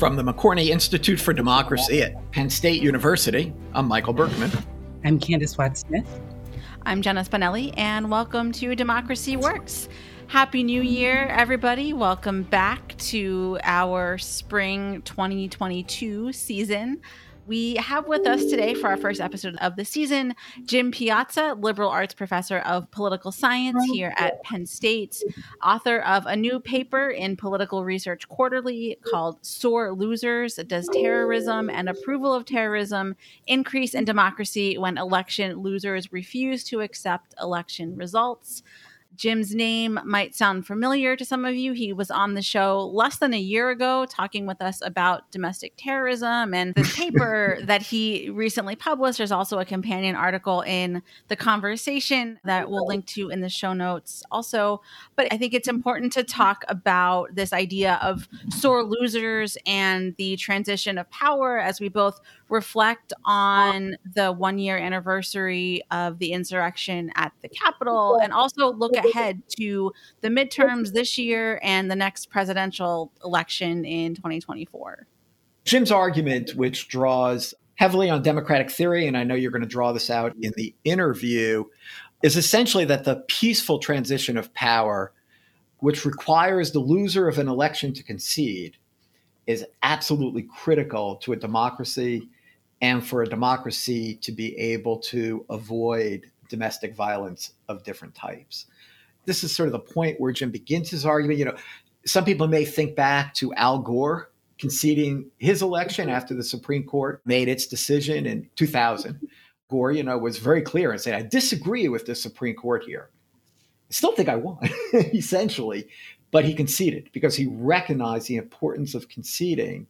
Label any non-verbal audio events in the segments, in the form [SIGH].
From the McCourtney Institute for Democracy at Penn State University, I'm Michael Berkman. I'm Candis Watts Smith. I'm Jenna Spinelle, and welcome to Democracy Works. Happy New Year, everybody. Welcome back to our spring 2022 season. We have with us today for our first episode of the season Jim Piazza, liberal arts professor of political science here at Penn State, author of a new paper in Political Research Quarterly called Sore Losers Does Terrorism and Approval of Terrorism Increase in Democracy When Election Losers Refuse to Accept Election Results? Jim's name might sound familiar to some of you. He was on the show less than a year ago talking with us about domestic terrorism and the [LAUGHS] paper that he recently published. There's also a companion article in The Conversation that we'll link to in the show notes also. But I think it's important to talk about this idea of sore losers and the transition of power as we both reflect on the one year anniversary of the insurrection at the Capitol and also look ahead to the midterms this year and the next presidential election in 2024. Jim's argument, which draws heavily on democratic theory, and I know you're going to draw this out in the interview, is essentially that the peaceful transition of power, which requires the loser of an election to concede, is absolutely critical to a democracy and for a democracy to be able to avoid domestic violence of different types. This is sort of the point where Jim begins his argument. You know, some people may think back to Al Gore conceding his election after the Supreme Court made its decision in 2000. Gore, you know, was very clear and said, I disagree with the Supreme Court here. I still think I won, [LAUGHS] essentially, but he conceded because he recognized the importance of conceding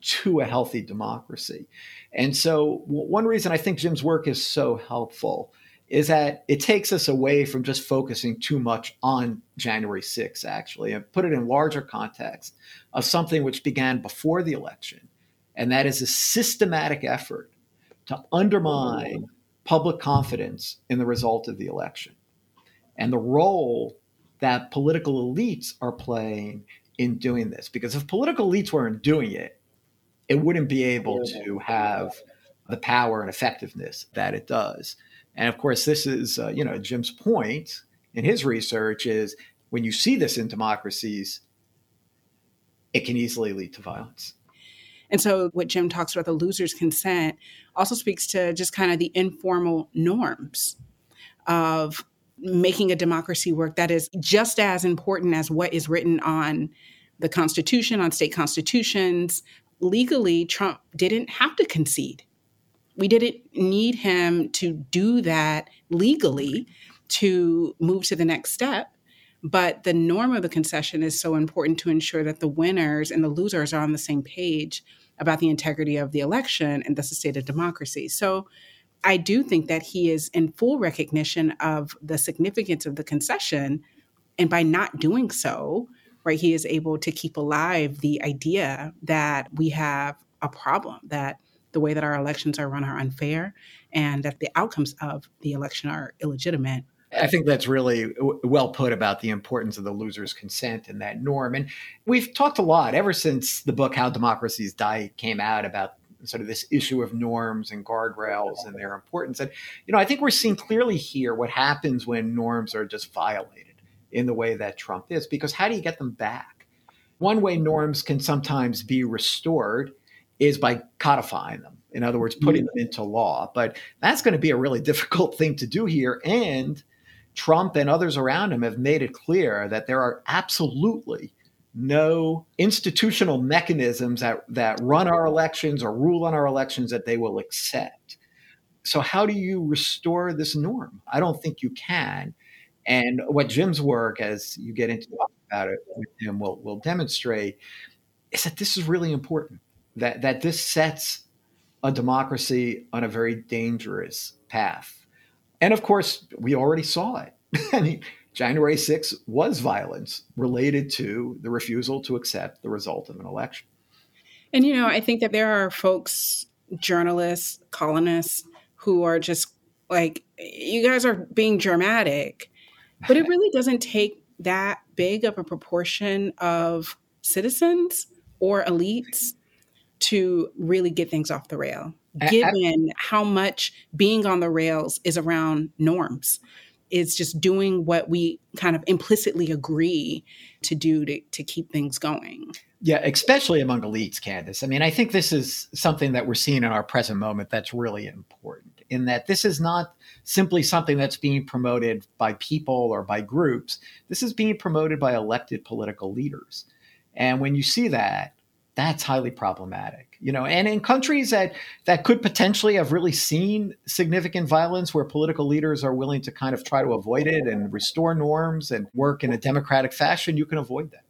to a healthy democracy. And so, one reason I think Jim's work is so helpful is that it takes us away from just focusing too much on January 6th, actually, and put it in larger context of something which began before the election. And that is a systematic effort to undermine public confidence in the result of the election and the role that political elites are playing in doing this. Because if political elites weren't doing it, it wouldn't be able to have the power and effectiveness that it does. And of course, this is, uh, you know, Jim's point in his research is when you see this in democracies, it can easily lead to violence. And so, what Jim talks about, the loser's consent, also speaks to just kind of the informal norms of making a democracy work that is just as important as what is written on the Constitution, on state constitutions, legally, Trump didn't have to concede. We didn't need him to do that legally to move to the next step. But the norm of the concession is so important to ensure that the winners and the losers are on the same page about the integrity of the election and thus the state of democracy. So I do think that he is in full recognition of the significance of the concession. And by not doing so, right, he is able to keep alive the idea that we have a problem, that the way that our elections are run are unfair, and that the outcomes of the election are illegitimate. I think that's really well put about the importance of the loser's consent and that norm. And we've talked a lot ever since the book How Democracies Die came out about sort of this issue of norms and guardrails and their importance. And, you know, I think we're seeing clearly here what happens when norms are just violated in the way that Trump is. Because how do you get them back? One way norms can sometimes be restored is by codifying them. In other words, putting mm-hmm. them into law. But that's going to be a really [LAUGHS] difficult thing to do here. And Trump and others around him have made it clear that there are absolutely no institutional mechanisms that, that run our elections or rule on our elections that they will accept. So, how do you restore this norm? I don't think you can. And what Jim's work, as you get into about it with him, will will demonstrate is that this is really important. That that this sets a democracy on a very dangerous path. And of course, we already saw it. [LAUGHS] I mean, January 6th was violence related to the refusal to accept the result of an election. And you know, I think that there are folks, journalists, columnists, who are just like, you guys are being dramatic. But it really doesn't take that big of a proportion of citizens or elites to really get things off the rail, given how much being on the rails is around norms. It's just doing what we kind of implicitly agree to do to, to keep things going. Yeah, especially among elites, Candis. I mean, I think this is something that we're seeing in our present moment that's really important, in that this is not simply something that's being promoted by people or by groups. This is being promoted by elected political leaders. And when you see that, that's highly problematic you know and in countries that that could potentially have really seen significant violence where political leaders are willing to kind of try to avoid it and restore norms and work in a democratic fashion you can avoid that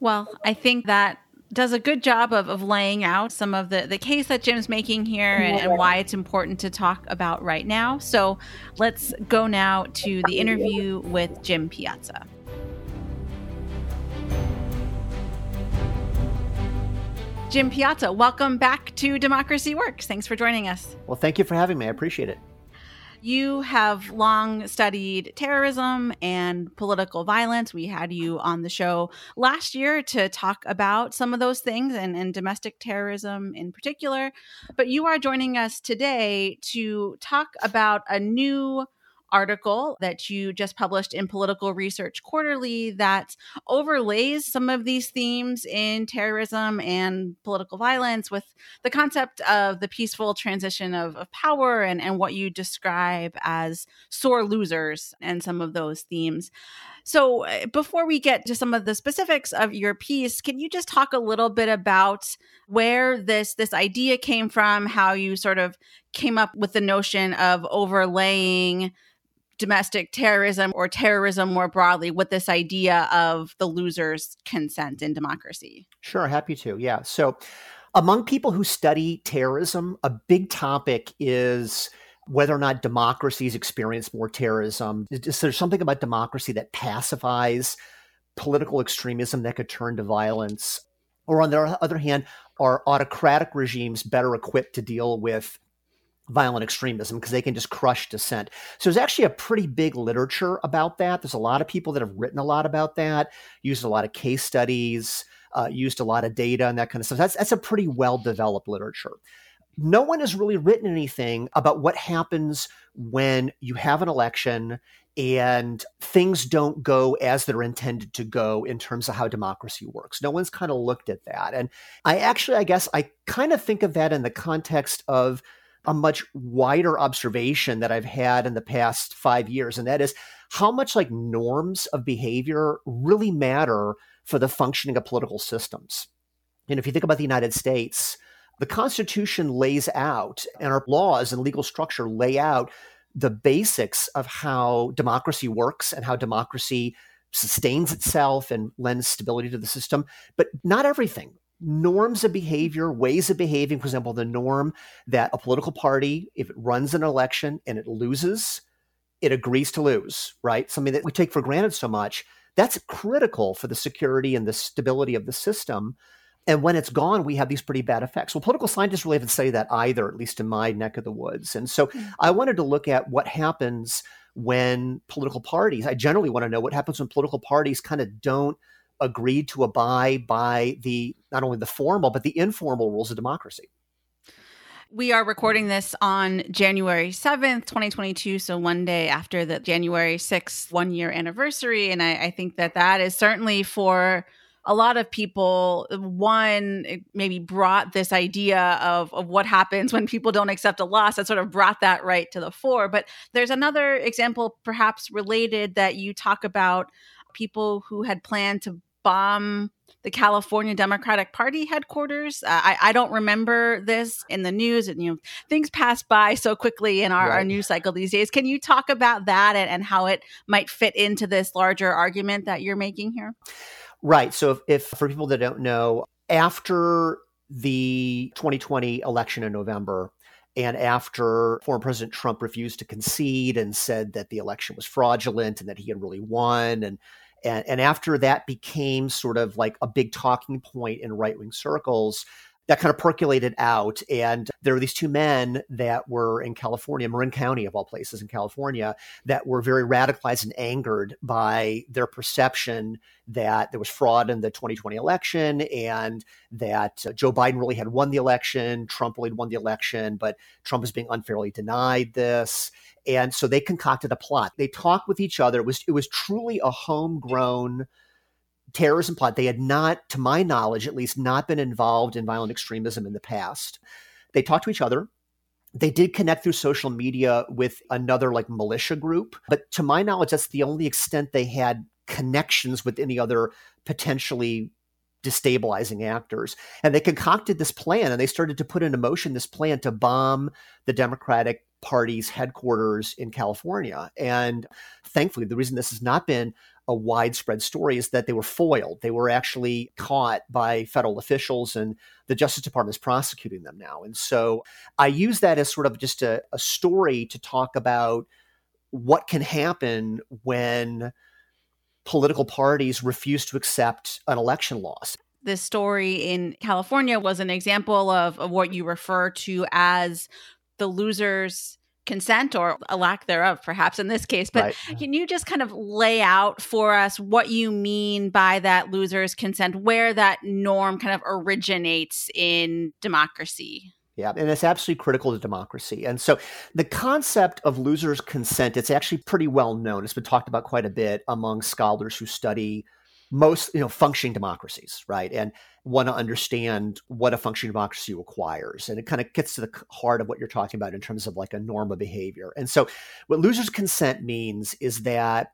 well i think that does a good job of, of laying out some of the, the case that Jim's making here and, and why it's important to talk about right now. So let's go now to the interview with Jim Piazza. Jim Piazza, welcome back to Democracy Works. Thanks for joining us. Well, thank you for having me. I appreciate it. You have long studied terrorism and political violence. We had you on the show last year to talk about some of those things and, and domestic terrorism in particular. But you are joining us today to talk about a new article that you just published in Political Research Quarterly that overlays some of these themes in terrorism and political violence with the concept of the peaceful transition of, of power and, and what you describe as sore losers and some of those themes. So, uh, before we get to some of the specifics of your piece, can you just talk a little bit about where this this idea came from, how you sort of came up with the notion of overlaying domestic terrorism or terrorism more broadly with this idea of the loser's consent in democracy? Sure, happy to. Yeah. So, among people who study terrorism, a big topic is whether or not democracies experience more terrorism. Is there something about democracy that pacifies political extremism that could turn to violence? Or on the other hand, are autocratic regimes better equipped to deal with violent extremism because they can just crush dissent. So there's actually a pretty big literature about that. There's a lot of people that have written a lot about that, used a lot of case studies, uh, used a lot of data and that kind of stuff. That's that's a pretty well developed literature. No one has really written anything about what happens when you have an election and things don't go as they're intended to go in terms of how democracy works. No one's kind of looked at that. And I actually, I guess, I kind of think of that in the context of a much wider observation that I've had in the past five years, and that is how much like norms of behavior really matter for the functioning of political systems. And if you think about the United States, the Constitution lays out, and our laws and legal structure lay out the basics of how democracy works and how democracy sustains itself and lends stability to the system, but not everything norms of behavior, ways of behaving. For example, the norm that a political party, if it runs an election and it loses, it agrees to lose, right? Something that we take for granted so much. That's critical for the security and the stability of the system. And when it's gone, we have these pretty bad effects. Well, political scientists really haven't studied that either, at least in my neck of the woods. And so mm-hmm. I wanted to look at what happens when political parties, I generally want to know what happens when political parties kind of don't agreed to abide by the not only the formal but the informal rules of democracy. We are recording this on January 7th, 2022. So, one day after the January 6th one year anniversary. And I, I, think that that is certainly for a lot of people, one, maybe brought this idea of, of what happens when people don't accept a loss that sort of brought that right to the fore. But there's another example, perhaps related, that you talk about people who had planned to bomb the California Democratic Party headquarters. Uh, I, I, don't remember this in the news, and you know things pass by so quickly in our, right. our news cycle these days. Can you talk about that and, and, how it might fit into this larger argument that you're making here? Right. So, if, if for people that don't know, after the 2020 election in November, and after former President Trump refused to concede and said that the election was fraudulent and that he had really won, and and, and after that became sort of like a big talking point in right wing circles, that kind of percolated out. And there were these two men that were in California, Marin County, of all places in California, that were very radicalized and angered by their perception that there was fraud in the 2020 election and that uh, Joe Biden really had won the election, Trump really won the election, but Trump is being unfairly denied this. And so they concocted a plot. They talked with each other. It was it was truly a homegrown terrorism plot. They had not, to my knowledge, at least, not been involved in violent extremism in the past. They talked to each other. They did connect through social media with another like militia group, but to my knowledge, that's the only extent they had connections with any other potentially destabilizing actors. And they concocted this plan and they started to put into motion this plan to bomb the Democratic Party's headquarters in California. And thankfully, the reason this has not been a widespread story is that they were foiled. They were actually caught by federal officials, and the Justice Department is prosecuting them now. And so I use that as sort of just a, a story to talk about what can happen when political parties refuse to accept an election loss. This story in California was an example of, of what you refer to as the losers consent or a lack thereof, perhaps in this case. But right. can you just kind of lay out for us what you mean by that loser's consent, where that norm kind of originates in democracy? Yeah, and it's absolutely critical to democracy. And so the concept of loser's consent, it's actually pretty well known. It's been talked about quite a bit among scholars who study most, you know, functioning democracies, right? And want to understand what a functioning democracy requires. And it kind of gets to the heart of what you're talking about in terms of like a norm of behavior. And so, what loser's consent means is that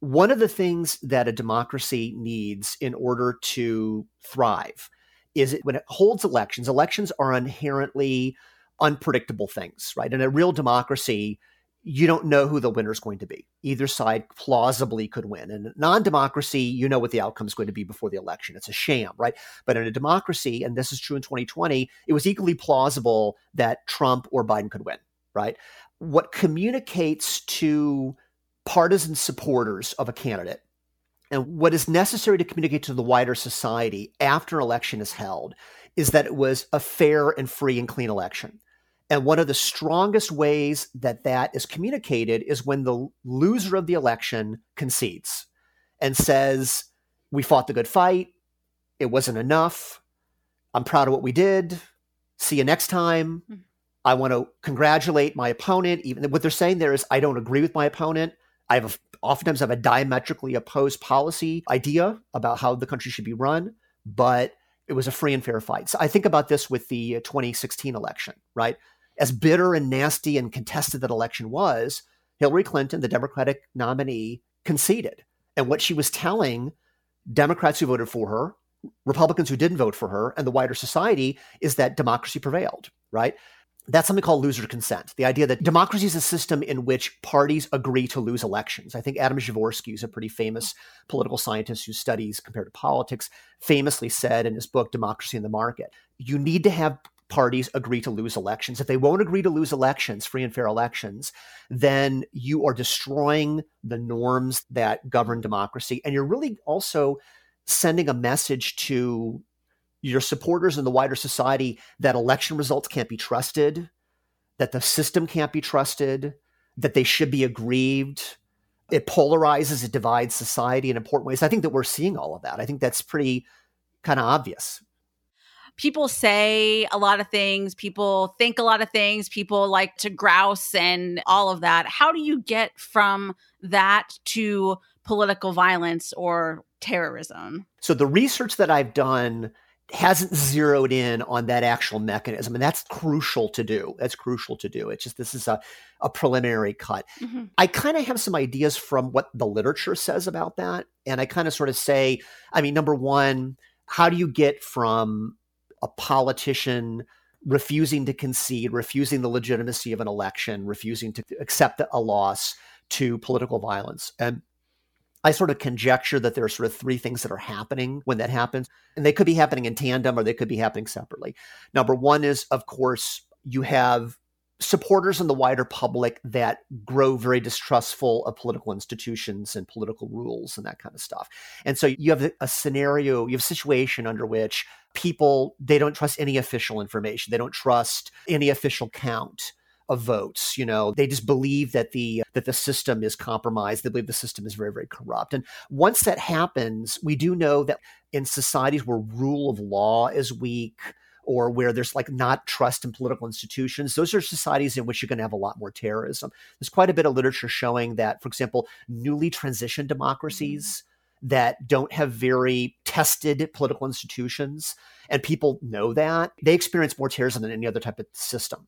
one of the things that a democracy needs in order to thrive is it, when it holds elections, elections are inherently unpredictable things, right? In a real democracy, you don't know who the winner is going to be. Either side plausibly could win. In non democracy, you know what the outcome is going to be before the election. It's a sham, right? But in a democracy, and this is true in 2020, it was equally plausible that Trump or Biden could win, right? What communicates to partisan supporters of a candidate and what is necessary to communicate to the wider society after an election is held is that it was a fair and free and clean election and one of the strongest ways that that is communicated is when the loser of the election concedes and says, We fought the good fight. It wasn't enough. I'm proud of what we did. See you next time. Hmm. I want to congratulate my opponent. Even what they're saying there is, I don't agree with my opponent. I have a, oftentimes have a diametrically opposed policy idea about how the country should be run, but it was a free and fair fight. So I think about this with the uh, 2016 election, right? as bitter and nasty and contested that election was, Hillary Clinton, the Democratic nominee, conceded. And what she was telling Democrats who voted for her, Republicans who didn't vote for her, and the wider society is that democracy prevailed, right? That's something called loser consent. The idea that democracy is a system in which parties agree to lose elections. I think Adam Przeworski, is a pretty famous political scientist who studies comparative politics, famously said in his book, Democracy in the Market, you need to have parties agree to lose elections. If they won't agree to lose elections, free and fair elections, then you are destroying the norms that govern democracy. And you're really also sending a message to your supporters in the wider society that election results can't be trusted, that the system can't be trusted, that they should be aggrieved. It polarizes, it divides society in important ways. I think that we're seeing all of that. I think that's pretty kind of obvious people say a lot of things, people think a lot of things, people like to grouse and all of that. How do you get from that to political violence or terrorism? So the research that I've done hasn't zeroed in on that actual mechanism and that's crucial to do that's crucial to do it's just this is a, a preliminary cut mm-hmm. i kind of have some ideas from what the literature says about that and i kind of sort of say i mean number one how do you get from a politician refusing to concede, refusing the legitimacy of an election, refusing to accept a loss to political violence. And I sort of conjecture that there are sort of three things that are happening when that happens. And they could be happening in tandem or they could be happening separately. Number one is, of course, you have supporters in the wider public that grow very distrustful of political institutions and political rules and that kind of stuff. And so you have a scenario, you have a situation under which people they don't trust any official information. They don't trust any official count of votes you know they just believe that the that the system is compromised they believe the system is very very corrupt and once that happens we do know that in societies where rule of law is weak or where there's like not trust in political institutions, those are societies in which you're going to have a lot more terrorism. There's quite a bit of literature showing that, for example, newly transitioned democracies mm-hmm. that don't have very tested political institutions, and people know that, they experience more terrorism than any other type of system.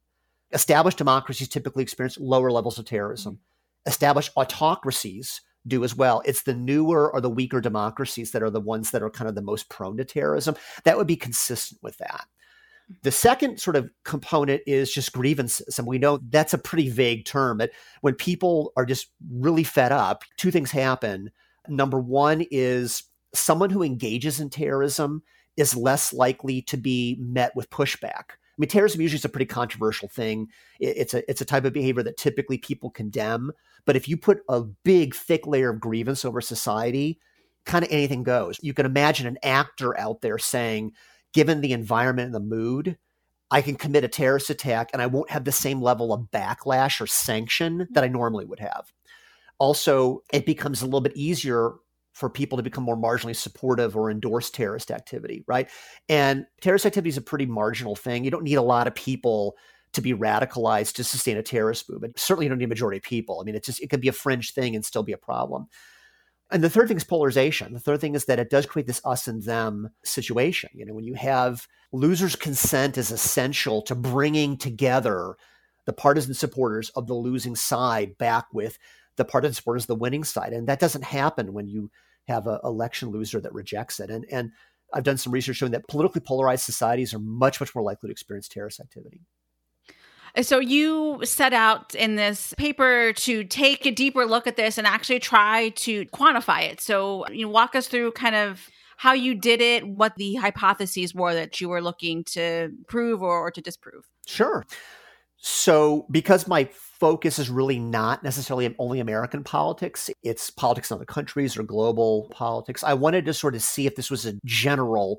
Established democracies typically experience lower levels of terrorism. Mm-hmm. Established autocracies do as well. It's the newer or the weaker democracies that are the ones that are kind of the most prone to terrorism. That would be consistent with that. The second sort of component is just grievances. And we know that's a pretty vague term, but when people are just really fed up, two things happen. Number one is someone who engages in terrorism is less likely to be met with pushback. I mean, terrorism usually is a pretty controversial thing. It's a it's a type of behavior that typically people condemn. But if you put a big, thick layer of grievance over society, kind of anything goes. You can imagine an actor out there saying, given the environment and the mood, I can commit a terrorist attack and I won't have the same level of backlash or sanction that I normally would have. Also, it becomes a little bit easier for people to become more marginally supportive or endorse terrorist activity, right? And terrorist activity is a pretty marginal thing. You don't need a lot of people to be radicalized to sustain a terrorist movement. Certainly, you don't need a majority of people. I mean, it's just it could be a fringe thing and still be a problem. And the third thing is polarization. The third thing is that it does create this us and them situation. You know, when you have losers' consent is essential to bringing together the partisan supporters of the losing side back with the partisan supporters of the winning side. And that doesn't happen when you have an election loser that rejects it. And, and I've done some research showing that politically polarized societies are much, much more likely to experience terrorist activity. So you set out in this paper to take a deeper look at this and actually try to quantify it. So you know, walk us through kind of how you did it, what the hypotheses were that you were looking to prove or, or to disprove. Sure. So because my focus is really not necessarily only American politics, it's politics in other countries or global politics. I wanted to sort of see if this was a general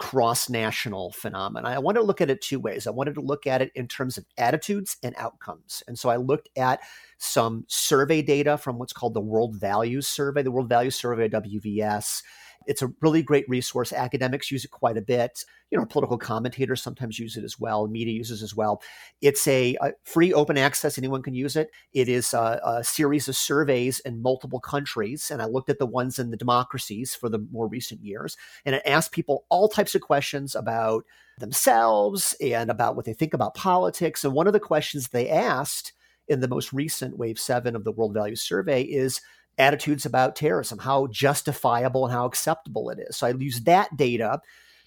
cross national phenomenon. I wanted to look at it two ways. I wanted to look at it in terms of attitudes and outcomes. And so I looked at some survey data from what's called the World Values Survey, the World Values Survey, WVS. It's a really great resource. Academics use it quite a bit. You know, political commentators sometimes use it as well. Media uses as well. It's a, a free open access. Anyone can use it. It is a, a, series of surveys in multiple countries. And I looked at the ones in the democracies for the more recent years. And it asked people all types of questions about themselves and about what they think about politics. And one of the questions they asked in the most recent Wave 7 of the World Values Survey is attitudes about terrorism, how justifiable and how acceptable it is. So I use that data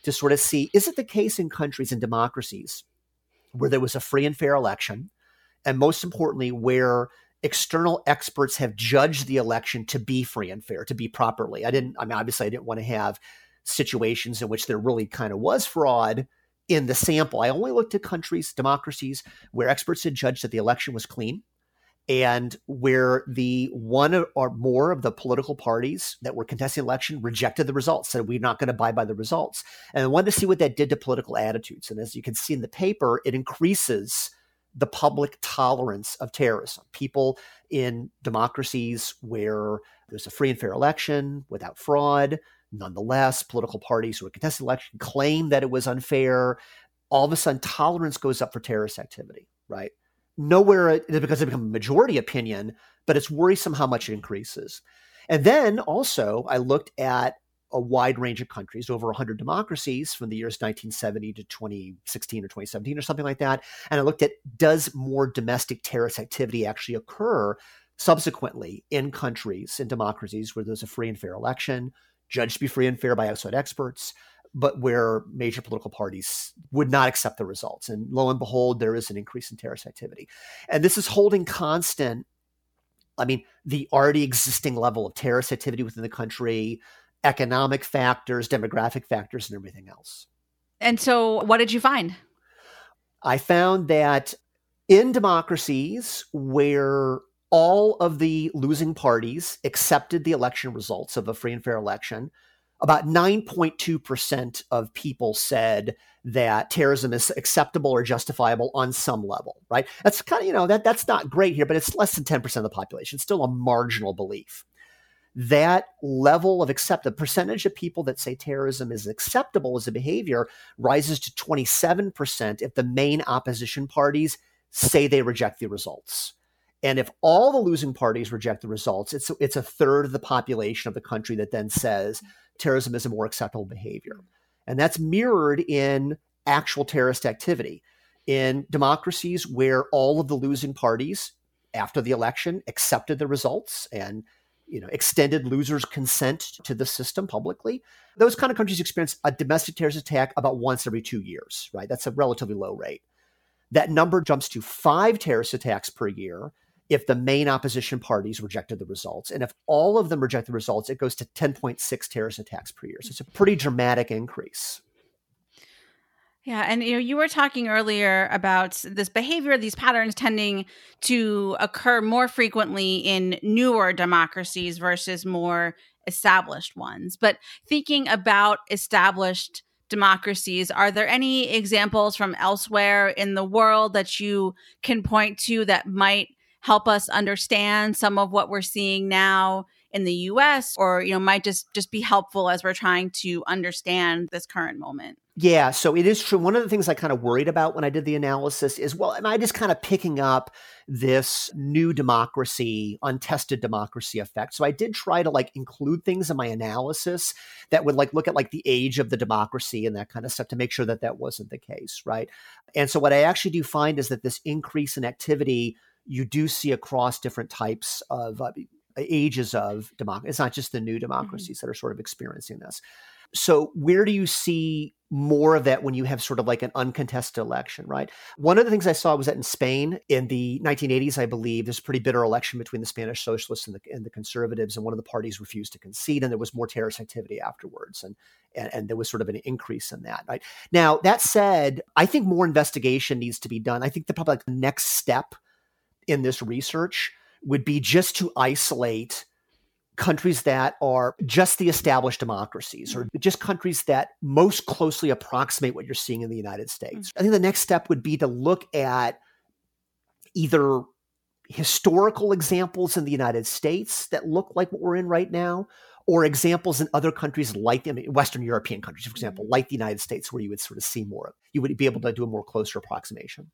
to sort of see is it the case in countries and democracies where there was a free and fair election, and most importantly, where external experts have judged the election to be free and fair, to be properly. I didn't, I mean, obviously, I didn't want to have situations in which there really kind of was fraud in the sample. I only looked at countries, democracies, where experts had judged that the election was clean and where the one or more of the political parties that were contesting election rejected the results, said we're not going to abide by the results. And I wanted to see what that did to political attitudes. And as you can see in the paper, it increases the public tolerance of terrorism. People in democracies where there's a free and fair election without fraud, nonetheless, political parties who are contesting election claim that it was unfair. All of a sudden, tolerance goes up for terrorist activity, right? Nowhere uh, because it become a majority opinion, but it's worrisome how much it increases. And then also, I looked at a wide range of countries, over 100 democracies from the years 1970 to 2016 or 2017 or something like that. And I looked at does more domestic terrorist activity actually occur subsequently in countries, in democracies where there's a free and fair election, judged to be free and fair by outside experts, but where major political parties would not accept the results. And lo and behold, there is an increase in terrorist activity. And this is holding constant, I mean, the already existing level of terrorist activity within the country, economic factors, demographic factors, and everything else. And so, what did you find? I found that In democracies where all of the losing parties accepted the election results of a free and fair election, about 9.2% of people said that terrorism is acceptable or justifiable on some level, right? That's kind of, you know, that that's not great here, but it's less than 10% of the population, It's still a marginal belief. That level of accept the percentage of people that say terrorism is acceptable as a behavior rises to 27% if the main opposition parties say they reject the results. And if all the losing parties reject the results, it's it's a third of the population of the country that then says terrorism is a more acceptable behavior. And that's mirrored in actual terrorist activity. In democracies where all of the losing parties after the election accepted the results and you know extended losers consent to the system publicly those kind of countries experience a domestic terrorist attack about once every 2 years right that's a relatively low rate that number jumps to 5 terrorist attacks per year if the main opposition parties rejected the results. And if all of them reject the results, it goes to 10.6 terrorist attacks per year. So it's a pretty dramatic increase. Yeah, and you know, you were talking earlier about this behavior, these patterns tending to occur more frequently in newer democracies versus more established ones. But thinking about established democracies, are there any examples from elsewhere in the world that you can point to that might help us understand some of what we're seeing now in the US or you know might just just be helpful as we're trying to understand this current moment. Yeah, so it is true. One of the things I kind of worried about when I did the analysis is well, am I just kind of picking up this new democracy, untested democracy effect? So I did try to like include things in my analysis that would like look at like the age of the democracy and that kind of stuff to make sure that that wasn't the case, right? And so what I actually do find is that this increase in activity you do see across different types of uh, ages of democracy. It's not just the new mm-hmm. democracies mm-hmm. that are sort of experiencing this. So, where do you see more of that when you have sort of like an uncontested election, right? One of the things I saw was that in Spain in the 1980s, I believe, there's a pretty bitter election between the Spanish socialists and the, and the conservatives, and one of the parties refused to concede, and there was more terrorist activity afterwards. And, and, and there was sort of an increase in that, right? Now, that said, I think more investigation needs to be done. I think the probably like the next step in this research would be just to isolate countries that are just the established democracies or just countries that most closely approximate what you're seeing in the United States. Mm. I think the next step would be to look at either historical examples in the United States that look like what we're in right now or examples in other countries like I mean, Western European countries, for example, mm. like the United States, where you would sort of see more, you would be able to do a more closer approximation.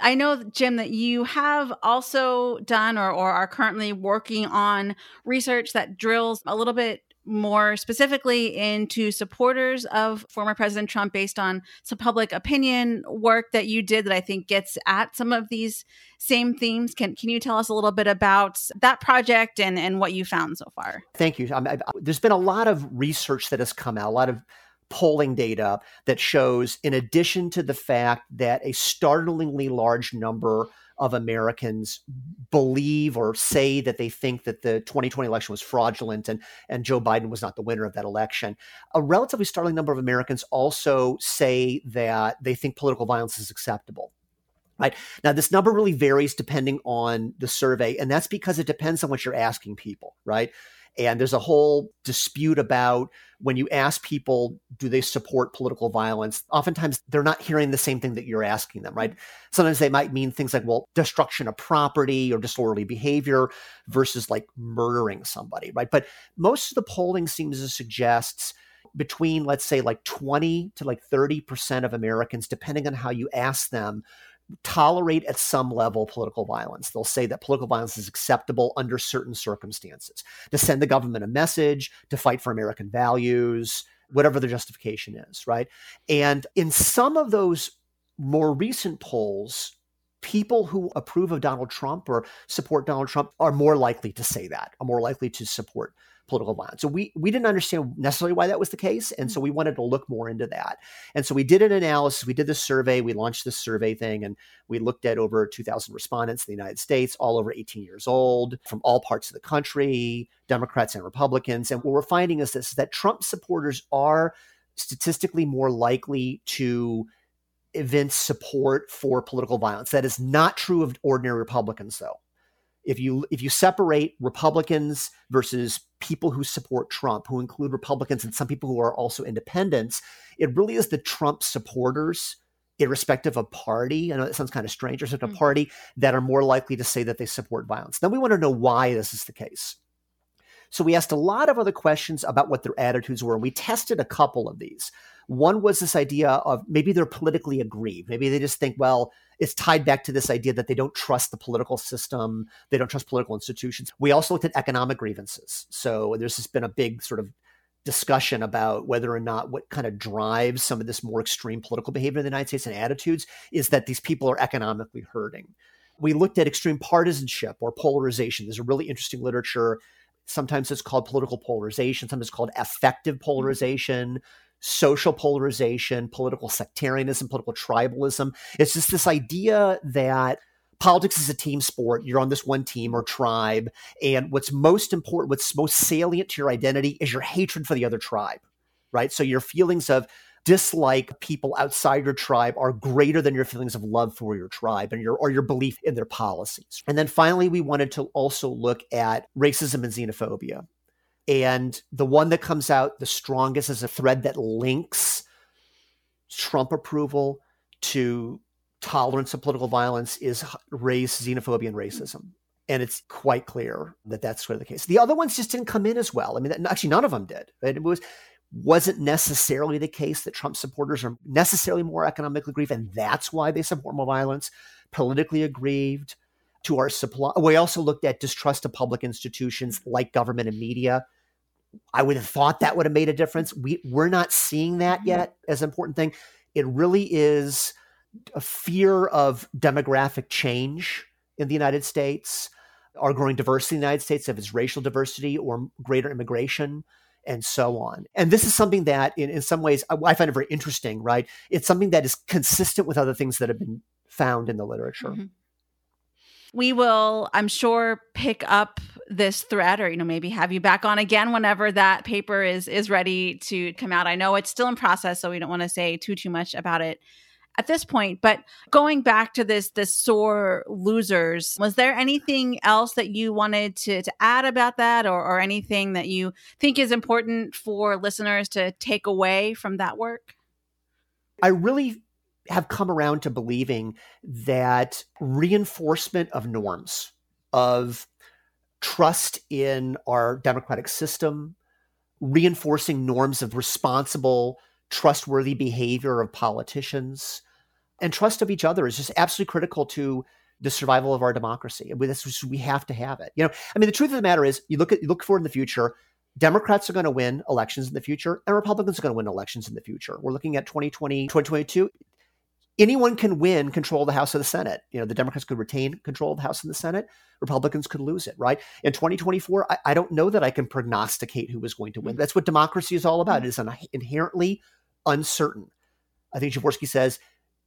I know, Jim, that you have also done or, or are currently working on research that drills a little bit more specifically into supporters of former President Trump based on some public opinion work that you did that I think gets at some of these same themes. Can can you tell us a little bit about that project and and what you found so far? Thank you. I mean, there's been a lot of research that has come out, a lot of polling data that shows, in addition to the fact that a startlingly large number of Americans believe or say that they think that the 2020 election was fraudulent and, and Joe Biden was not the winner of that election. A relatively startling number of Americans also say that they think political violence is acceptable. Right. Now, this number really varies depending on the survey, and that's because it depends on what you're asking people, right? And there's a whole dispute about when you ask people, do they support political violence? Oftentimes they're not hearing the same thing that you're asking them, right? Sometimes they might mean things like, well, destruction of property or disorderly behavior versus like murdering somebody, right? But most of the polling seems to suggest between, let's say, like 20 to like 30% of Americans, depending on how you ask them, tolerate at some level political violence. They'll say that political violence is acceptable under certain circumstances to send the government a message, to fight for American values, whatever the justification is, right? And in some of those more recent polls, people who approve of Donald Trump or support Donald Trump are more likely to say that, are more likely to support political violence. So we we didn't understand necessarily why that was the case, and so mm-hmm. we wanted to look more into that. And so we did an analysis. We did this survey. We launched this survey thing, and we looked at over 2,000 respondents in the United States, all over 18 years old, from all parts of the country, Democrats and Republicans. And what we're finding is this: is that Trump supporters are statistically more likely to evince support for political violence. That is not true of ordinary Republicans, though. If you if you separate Republicans versus people who support Trump, who include Republicans and some people who are also independents, it really is the Trump supporters, irrespective of party. I know that sounds kind of strange, or mm-hmm. a party that are more likely to say that they support violence. Then we want to know why this is the case. So we asked a lot of other questions about what their attitudes were, and we tested a couple of these. One was this idea of maybe they're politically aggrieved. Maybe they just think, well, it's tied back to this idea that they don't trust the political system, they don't trust political institutions. We also looked at economic grievances. So there's just been a big sort of discussion about whether or not what kind of drives some of this more extreme political behavior in the United States and attitudes is that these people are economically hurting. We looked at extreme partisanship or polarization. There's a really interesting literature. Sometimes it's called political polarization, sometimes it's called affective mm-hmm. polarization social polarization, political sectarianism, political tribalism. It's just this idea that politics is a team sport. You're on this one team or tribe. And what's most important, what's most salient to your identity is your hatred for the other tribe, right? So your feelings of dislike people outside your tribe are greater than your feelings of love for your tribe and your or your belief in their policies. And then finally we wanted to also look at racism and xenophobia. And the one that comes out the strongest is a thread that links Trump approval to tolerance of political violence is race, xenophobia, and racism. And it's quite clear that that's sort of the case. The other ones just didn't come in as well. I mean, actually, none of them did. It was wasn't necessarily the case that Trump supporters are necessarily more economically aggrieved, and that's why they support more violence. Politically aggrieved to our supply. We also looked at distrust of public institutions like government and media. I would have thought that would have made a difference. We we're not seeing that mm-hmm. yet as an important thing. It really is a fear of demographic change in the United States, our growing diversity in the United States, if it's racial diversity or greater immigration, and so on. And this is something that, in, in some ways, I, I find it very interesting, right? It's something that is consistent with other things that have been found in the literature. Mm-hmm we will i'm sure pick up this thread or you know maybe have you back on again whenever that paper is is ready to come out? I know it's still in process so we don't want to say too too much about it at this point but going back to this this sore losers was there anything else that you wanted to, to add about that or, or anything that you think is important for listeners to take away from that work? I really have come around to believing that reinforcement of norms, of trust in our democratic system, reinforcing norms of responsible, trustworthy behavior of politicians, and trust of each other is just absolutely critical to the survival of our democracy. We have to have it. You know, I mean, the truth of the matter is, you look at you look forward in the future. Democrats are going to win elections in the future, and Republicans are going to win elections in the future. We're looking at 2020, 2022 anyone can win control of the House of the Senate. You know, the Democrats could retain control of the House and the Senate. Republicans could lose it, right? In 2024, I, I don't know that I can prognosticate who is going to win. Mm-hmm. That's what democracy is all about. Mm-hmm. It is an inherently uncertain. I think Przeworski says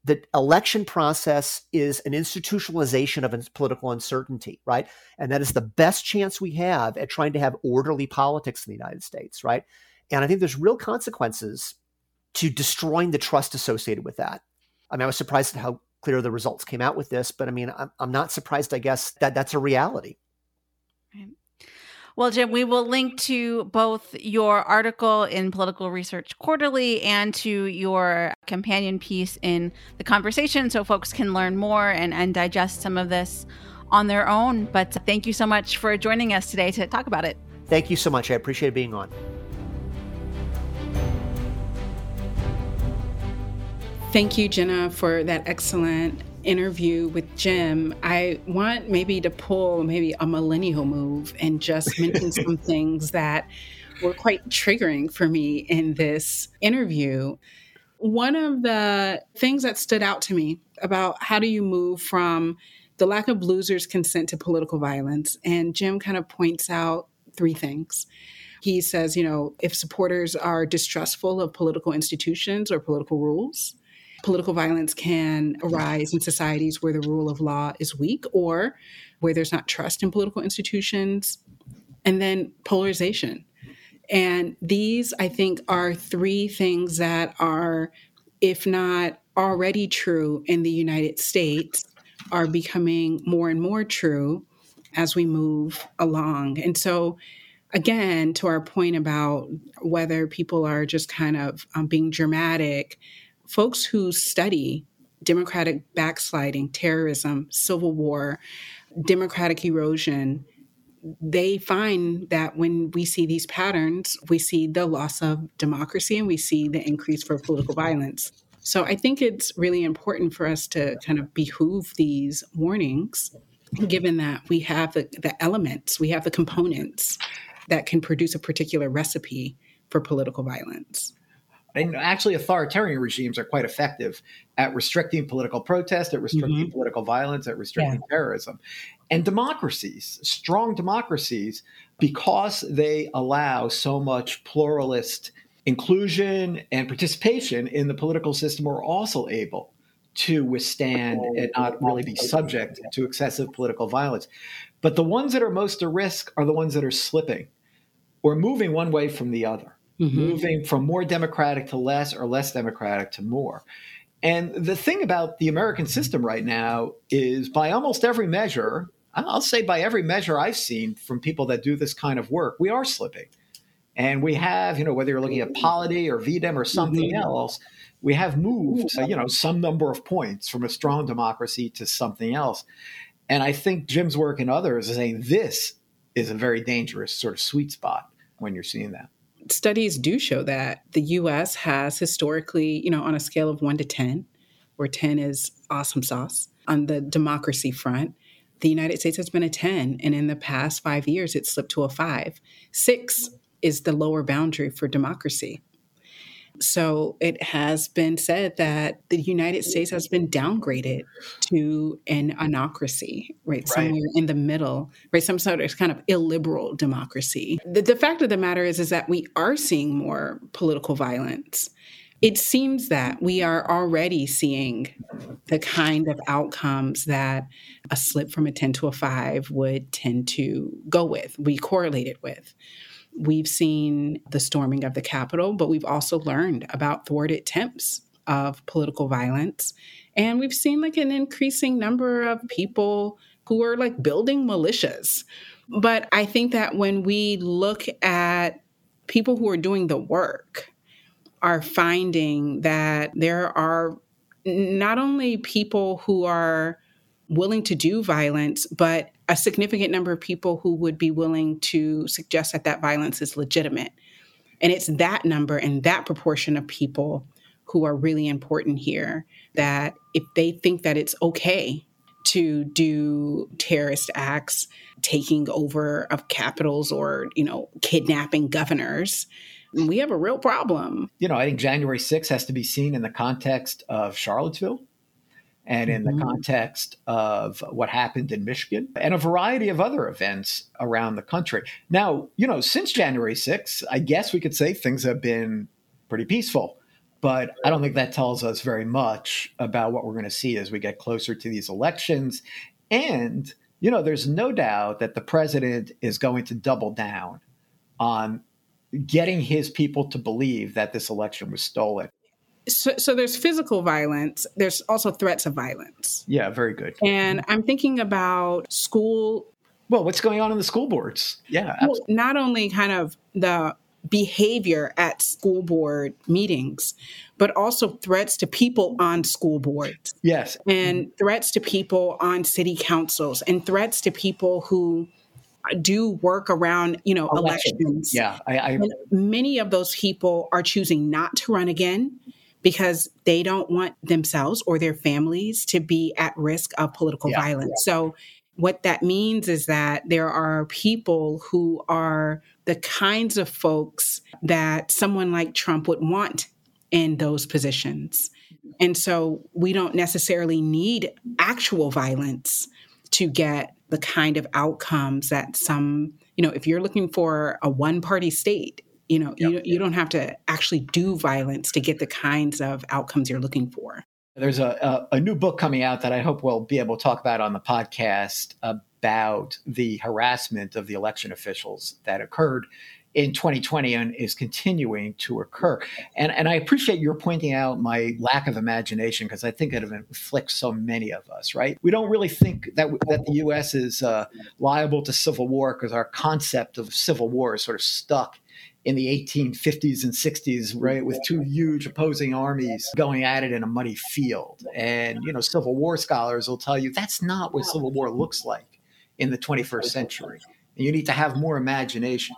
the election process is an institutionalization of political uncertainty, right? And that is the best chance we have at trying to have orderly politics in the United States, right? And I think there's real consequences to destroying the trust associated with that. I mean, I was surprised at how clear the results came out with this, but I mean, I'm, I'm not surprised, I guess, that that's a reality. Well, Jim, we will link to both your article in Political Research Quarterly and to your companion piece in The Conversation so folks can learn more and, and digest some of this on their own. But thank you so much for joining us today to talk about it. Thank you so much. I appreciate being on. Thank you, Jenna, for that excellent interview with Jim. I want maybe to pull maybe a millennial move and just mention some [LAUGHS] things that were quite triggering for me in this interview. One of the things that stood out to me about how do you move from the lack of losers' consent to political violence, and Jim kind of points out three things. He says, you know, if supporters are distrustful of political institutions or political rules, Political violence can arise in societies where the rule of law is weak or where there's not trust in political institutions. And then polarization. And these, I think, are three things that are, if not already true in the United States are becoming more and more true as we move along. And so, again, to our point about whether people are just kind of um, being dramatic, folks who study democratic backsliding, terrorism, civil war, democratic erosion, they find that when we see these patterns, we see the loss of democracy and we see the increase for political violence. So I think it's really important for us to kind of behoove these warnings, given that we have the, the elements, we have the components that can produce a particular recipe for political violence. And actually, authoritarian regimes are quite effective at restricting political protest, at restricting mm-hmm. political violence, at restricting yeah. terrorism. And democracies, strong democracies, because they allow so much pluralist inclusion and participation in the political system, are also able to withstand and not really be subject to excessive political violence. But the ones that are most at risk are the ones that are slipping or moving one way from the other mm-hmm. moving from more democratic to less or less democratic to more. And the thing about the American system right now is by almost every measure, I'll say by every measure I've seen from people that do this kind of work, we are slipping. And we have, you know, whether you're looking at polity or VDEM or something mm-hmm. else, we have moved, you know, some number of points from a strong democracy to something else. And I think Jim's work and others are saying this is a very dangerous sort of sweet spot when you're seeing that studies do show that the US has historically, you know, on a scale of one to 10, where 10 is awesome sauce, on the democracy front, the United States has been a 10. And in the past five years, it slipped to a five. Six is the lower boundary for democracy. So it has been said that the United States has been downgraded to an anocracy, right? right. Somewhere in the middle, right? Some sort of kind of illiberal democracy. The, the fact of the matter is, is that we are seeing more political violence. It seems that we are already seeing the kind of outcomes that a slip from a 10 to a 5 would tend to go with, we correlate it with. We've seen the storming of the Capitol, but we've also learned about thwarted attempts of political violence. And we've seen like an increasing number of people who are like building militias. But I think that when we look at people who are doing the work, are finding that there are not only people who are willing to do violence, but a significant number of people who would be willing to suggest that that violence is legitimate. And it's that number and that proportion of people who are really important here that if they think that it's okay to do terrorist acts, taking over of capitals or, you know, kidnapping governors, we have a real problem. You know, I think January 6th has to be seen in the context of Charlottesville and in the mm-hmm. context of what happened in Michigan and a variety of other events around the country. Now, you know, since January 6th, I guess we could say things have been pretty peaceful, but I don't think that tells us very much about what we're going to see as we get closer to these elections. And, you know, there's no doubt that the president is going to double down on getting his people to believe that this election was stolen so, so there's physical violence. There's also threats of violence. Yeah very good. And i'm thinking about school. Well what's going on in the school boards? Yeah well, not only kind of the behavior at school board meetings but also threats to people on school boards. Yes. And threats to people on city councils and threats to people who do work around you know elections, elections. yeah I, I many of those people are choosing not to run again because they don't want themselves or their families to be at risk of political yeah, violence. Yeah. So, what that means is that there are people who are the kinds of folks that someone like Trump would want in those positions. And so we don't necessarily need actual violence to get the kind of outcomes that some, you know, if you're looking for a one party state, you know, yep. you, you don't have to actually do violence to get the kinds of outcomes you're looking for. There's a, a, a new book coming out that I hope we'll be able to talk about on the podcast about the harassment of the election officials that occurred in 2020 and is continuing to occur. And, and I appreciate your pointing out my lack of imagination because I think it afflicts so many of us, right? We don't really think that, that the US is uh, liable to civil war because our concept of civil war is sort of stuck in the 1850s and 60s, right, with two huge opposing armies going at it in a muddy field. And, you know, Civil War scholars will tell you that's not what Civil War looks like in the 21st century. And you need to have more imagination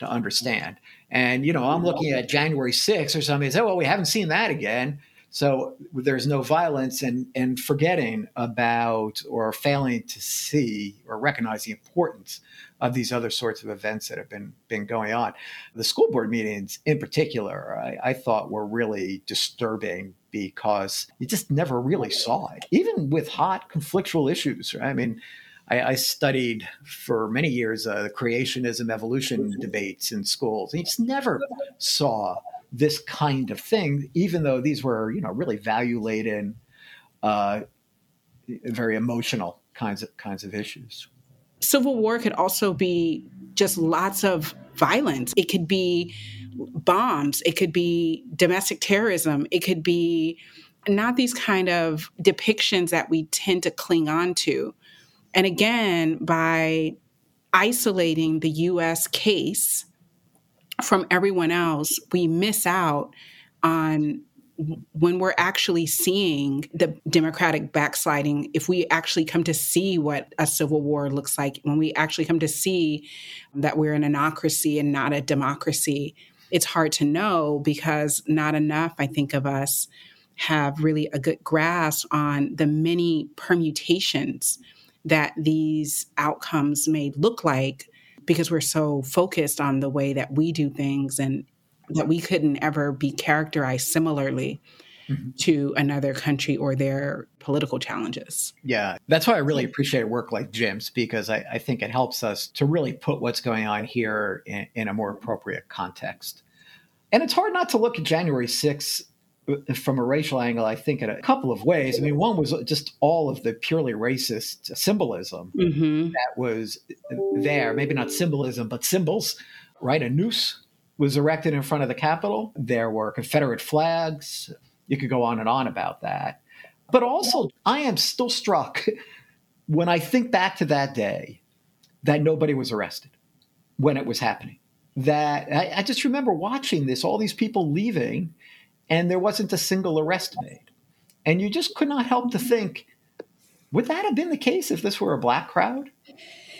to understand. And, you know, I'm looking at January 6th or something and say, oh, well, we haven't seen that again. So there's no violence and, and forgetting about or failing to see or recognize the importance of these other sorts of events that have been been going on. The school board meetings, in particular, I, I thought were really disturbing because you just never really saw it, even with hot conflictual issues. Right? I mean. I, studied for many years uh, the creationism evolution debates in schools. And you just never saw this kind of thing, even though these were, you know, really value laden, uh, very emotional kinds of kinds of issues civil war could also be just lots of violence. It could be bombs, it could be domestic terrorism, it could be not these kind of depictions that we tend to cling on to. And again, by isolating the US case from everyone else, we miss out on when we're actually seeing the democratic backsliding, if we actually come to see what a civil war looks like, when we actually come to see that we're an anocracy and not a democracy, it's hard to know because not enough, I think, of us have really a good grasp on the many permutations that these outcomes may look like because we're so focused on the way that we do things and that we couldn't ever be characterized similarly mm-hmm. to another country or their political challenges. Yeah, that's why I really appreciate work like Jim's because I, I think it helps us to really put what's going on here in, in, a more appropriate context. And it's hard not to look at January 6th uh, from a racial angle, I think, in a couple of ways. I mean, one was just all of the purely racist symbolism mm-hmm. that was there. Maybe not symbolism, but symbols, right? A noose was erected in front of the Capitol. There were Confederate flags. You could go on and on about that. But also, I am still struck when I think back to that day that nobody was arrested when it was happening. That I, I just remember watching this, all these people leaving, and there wasn't a single arrest made. And you just could not help to think, would that have been the case if this were a black crowd?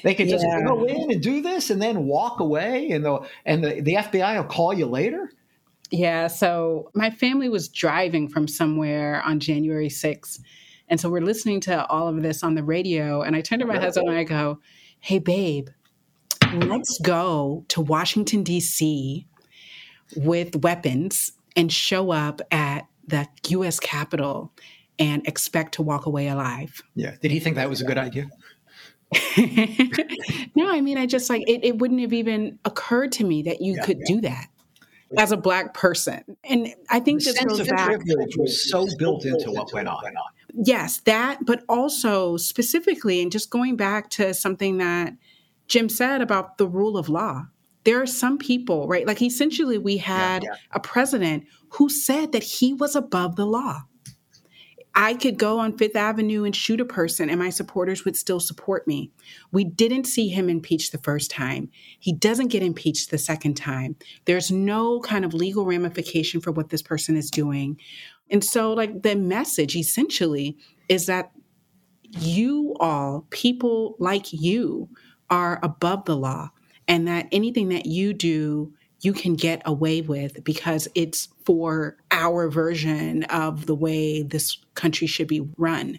They could just yeah. go in and do this and then walk away, and the and the, the FBI will call you later. Yeah. So my family was driving from somewhere on January 6th. And so we're listening to all of this on the radio. And I turn to my husband and I go, Hey, babe, let's go to Washington, D.C. with weapons and show up at the U.S. Capitol and expect to walk away alive. Yeah. Did he think that was a good idea? [LAUGHS] no, I mean, I just like it, it wouldn't have even occurred to me that you yeah, could yeah. do that as a black person. And I think the this sense of back, privilege was so built into what went on. Yes, that, but also specifically, and just going back to something that Jim said about the rule of law. There are some people, right? Like essentially, we had yeah, a president who said that he was above the law. I could go on Fifth Avenue and shoot a person and my supporters would still support me. We didn't see him impeached the first time. He doesn't get impeached the second time. There's no kind of legal ramification for what this person is doing. And so, like, the message essentially is that you all, people like you, are above the law and that anything that you do you can get away with because it's for our version of the way this country should be run.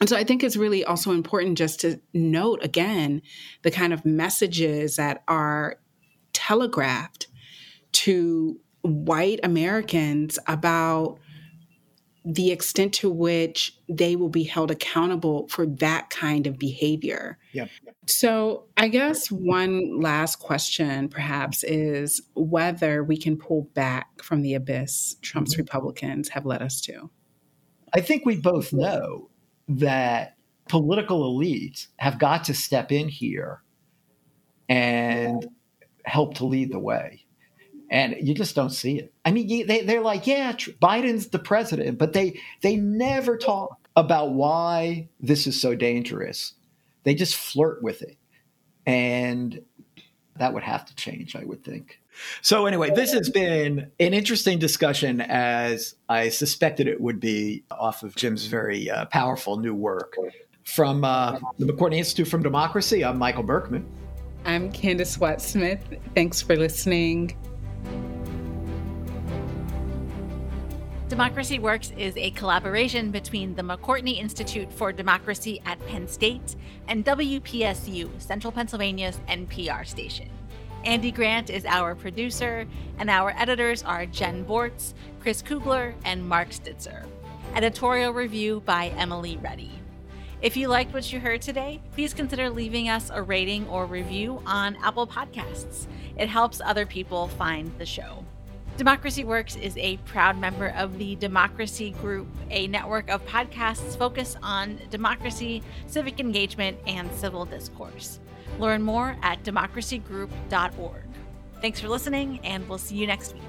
And so I think it's really also important just to note again the kind of messages that are telegraphed to white Americans about the extent to which they will be held accountable for that kind of behavior. Yeah. So, I guess one last question perhaps is whether we can pull back from the abyss Trump's mm-hmm. Republicans have led us to. I think we both know that political elites have got to step in here and help to lead the way. And you just don't see it. I mean, they, they're like, yeah, Biden's the president, but they, they never talk about why this is so dangerous. They just flirt with it. And that would have to change, I would think. So, anyway, this has been an interesting discussion as I suspected it would be off of Jim's very uh, powerful new work. From uh, the McCourtney Institute for Democracy, I'm Michael Berkman. I'm Candis Watts Smith. Thanks for listening. Democracy Works is a collaboration between the McCourtney Institute for Democracy at Penn State and WPSU, Central Pennsylvania's NPR station. Andy Grant is our producer, and our editors are Jen Bortz, Chris Kugler, and Mark Stitzer. Editorial review by Emily Reddy. If you liked what you heard today, please consider leaving us a rating or review on Apple Podcasts. It helps other people find the show. Democracy Works is a proud member of the Democracy Group, a network of podcasts focused on democracy, civic engagement, and civil discourse. Learn more at democracygroup.org. Thanks for listening, and we'll see you next week.